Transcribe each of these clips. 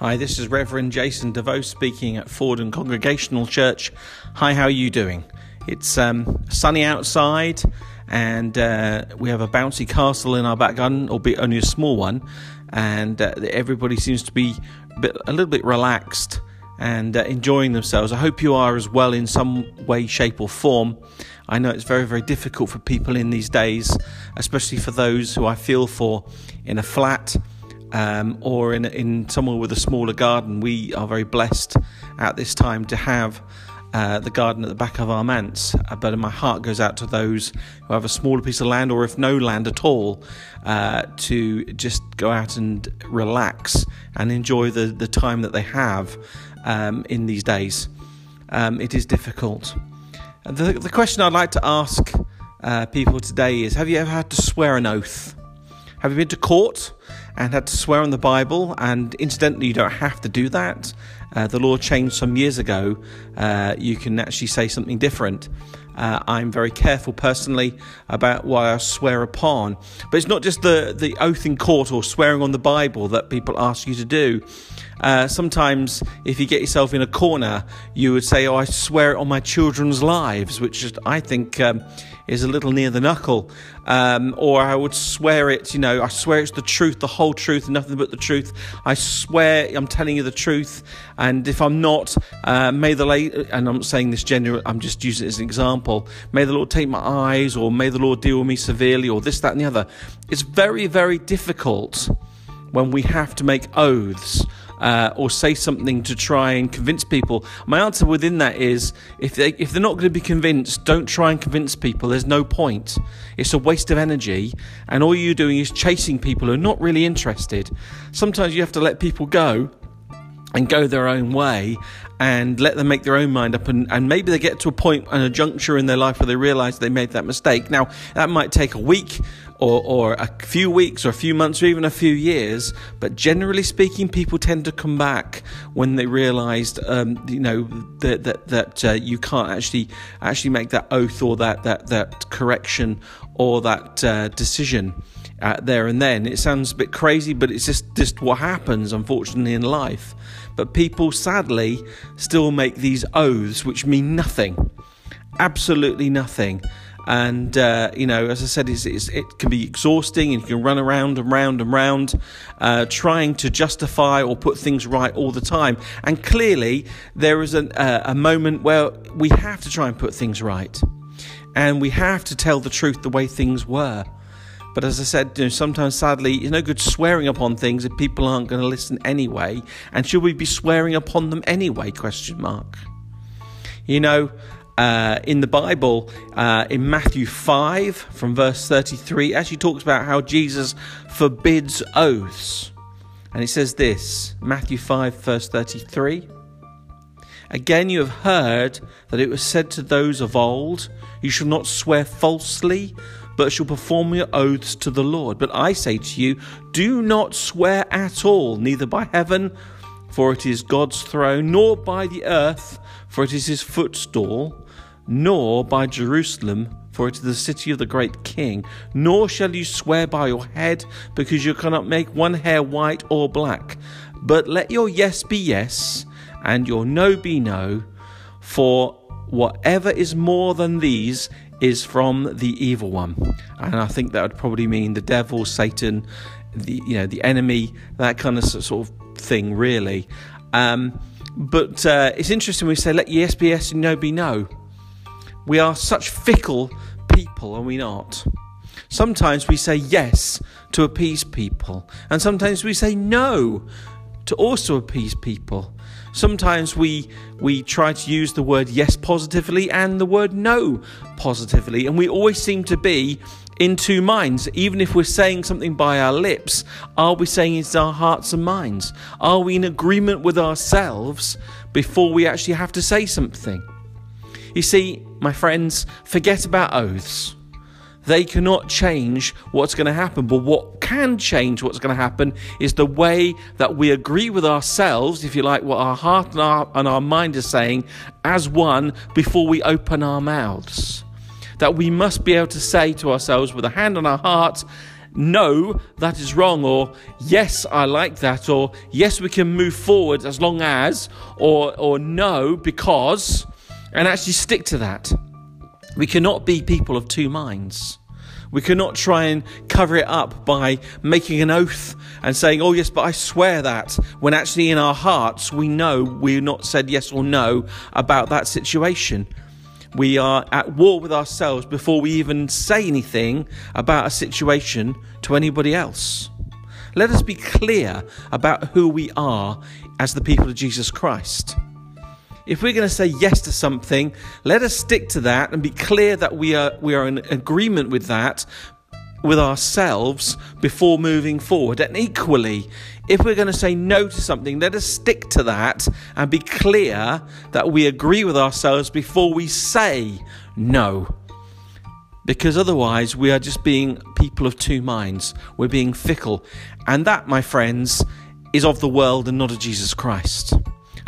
Hi, this is Reverend Jason DeVoe speaking at Fordham Congregational Church. Hi, how are you doing? It's um, sunny outside, and uh, we have a bouncy castle in our back garden, albeit only a small one. And uh, everybody seems to be a, bit, a, little bit relaxed and uh, enjoying themselves. I hope you are as well in some way, shape, or form. I know it's very, very difficult for people in these days, especially for those who I feel for in a flat um, or in, in somewhere with a smaller garden, we are very blessed at this time to have uh, the garden at the back of our manse. Uh, but my heart goes out to those who have a smaller piece of land, or if no land at all, uh, to just go out and relax and enjoy the, the time that they have um, in these days. Um, it is difficult. The, the question I'd like to ask uh, people today is Have you ever had to swear an oath? Have you been to court and had to swear on the Bible? And incidentally, you don't have to do that. Uh, the law changed some years ago. Uh, you can actually say something different. Uh, I'm very careful personally about what I swear upon. But it's not just the, the oath in court or swearing on the Bible that people ask you to do. Uh, sometimes, if you get yourself in a corner, you would say, "Oh, I swear on my children's lives," which I think um, is a little near the knuckle. Um, or I would swear it, you know, I swear it's the truth, the whole truth, nothing but the truth. I swear I'm telling you the truth, and if I'm not, uh, may the late, and I'm saying this general, I'm just using it as an example. May the Lord take my eyes, or may the Lord deal with me severely, or this, that, and the other. It's very, very difficult when we have to make oaths uh, or say something to try and convince people. My answer within that is if they if they're not going to be convinced, don't try and convince people. There's no point. It's a waste of energy, and all you're doing is chasing people who are not really interested. Sometimes you have to let people go and go their own way and let them make their own mind up. And, and maybe they get to a point and a juncture in their life where they realize they made that mistake. Now that might take a week or, or a few weeks or a few months or even a few years but generally speaking people tend to come back when they realized um, you know that that, that uh, you can't actually actually make that oath or that that that correction or that uh, decision uh, there and then. It sounds a bit crazy, but it's just, just what happens, unfortunately, in life. But people, sadly, still make these oaths which mean nothing. Absolutely nothing. And, uh, you know, as I said, it's, it's, it can be exhausting and you can run around and round and round uh, trying to justify or put things right all the time. And clearly, there is an, uh, a moment where we have to try and put things right. And we have to tell the truth the way things were. But as I said, you know, sometimes sadly, it's no good swearing upon things if people aren't going to listen anyway. And should we be swearing upon them anyway? Question mark. You know, uh, in the Bible, uh, in Matthew 5, from verse 33, actually talks about how Jesus forbids oaths. And it says this Matthew 5, verse 33. Again, you have heard that it was said to those of old, You shall not swear falsely, but shall perform your oaths to the Lord. But I say to you, do not swear at all, neither by heaven, for it is God's throne, nor by the earth, for it is his footstool, nor by Jerusalem, for it is the city of the great king. Nor shall you swear by your head, because you cannot make one hair white or black. But let your yes be yes, and your no be no, for whatever is more than these is from the evil one, and I think that would probably mean the devil, Satan, the you know the enemy, that kind of sort of thing, really. Um, but uh, it's interesting we say let yes be yes and no be no. We are such fickle people, are we not? Sometimes we say yes to appease people, and sometimes we say no to also appease people. Sometimes we we try to use the word yes positively and the word no positively, and we always seem to be in two minds. Even if we're saying something by our lips, are we saying it's our hearts and minds? Are we in agreement with ourselves before we actually have to say something? You see, my friends, forget about oaths. They cannot change what's going to happen, but what can change what's going to happen is the way that we agree with ourselves, if you like, what our heart and our, and our mind is saying as one before we open our mouths. That we must be able to say to ourselves with a hand on our heart, no, that is wrong, or yes, I like that, or yes, we can move forward as long as, or, or no, because, and actually stick to that. We cannot be people of two minds. We cannot try and cover it up by making an oath and saying, oh, yes, but I swear that, when actually in our hearts we know we're not said yes or no about that situation. We are at war with ourselves before we even say anything about a situation to anybody else. Let us be clear about who we are as the people of Jesus Christ. If we're going to say yes to something, let us stick to that and be clear that we are we are in agreement with that with ourselves before moving forward. And equally, if we're going to say no to something, let us stick to that and be clear that we agree with ourselves before we say no. Because otherwise, we are just being people of two minds. We're being fickle. And that, my friends, is of the world and not of Jesus Christ.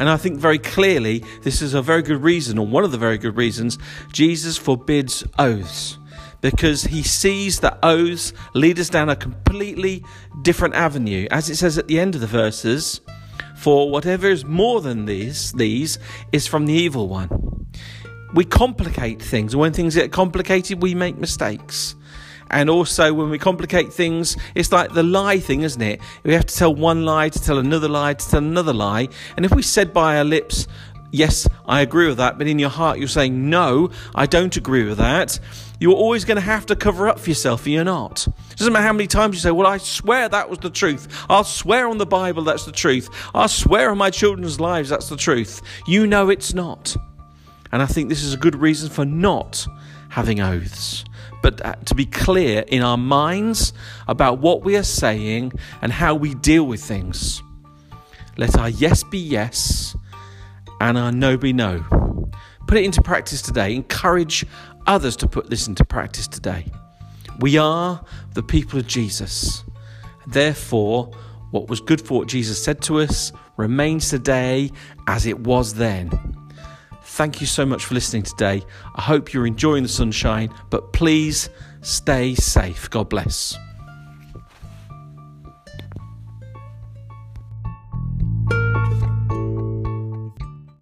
And I think very clearly this is a very good reason, or one of the very good reasons, Jesus forbids oaths because he sees that oaths lead us down a completely different avenue. As it says at the end of the verses, for whatever is more than these, these is from the evil one. We complicate things. and When things get complicated, we make mistakes. And also, when we complicate things, it's like the lie thing, isn't it? We have to tell one lie to tell another lie to tell another lie. And if we said by our lips, yes, I agree with that, but in your heart you're saying, no, I don't agree with that, you're always going to have to cover up for yourself, and you're not. It doesn't matter how many times you say, well, I swear that was the truth. I'll swear on the Bible that's the truth. I'll swear on my children's lives that's the truth. You know it's not. And I think this is a good reason for not having oaths, but uh, to be clear in our minds about what we are saying and how we deal with things. Let our yes be yes and our no be no. Put it into practice today. Encourage others to put this into practice today. We are the people of Jesus. Therefore, what was good for what Jesus said to us remains today as it was then. Thank you so much for listening today. I hope you're enjoying the sunshine, but please stay safe. God bless.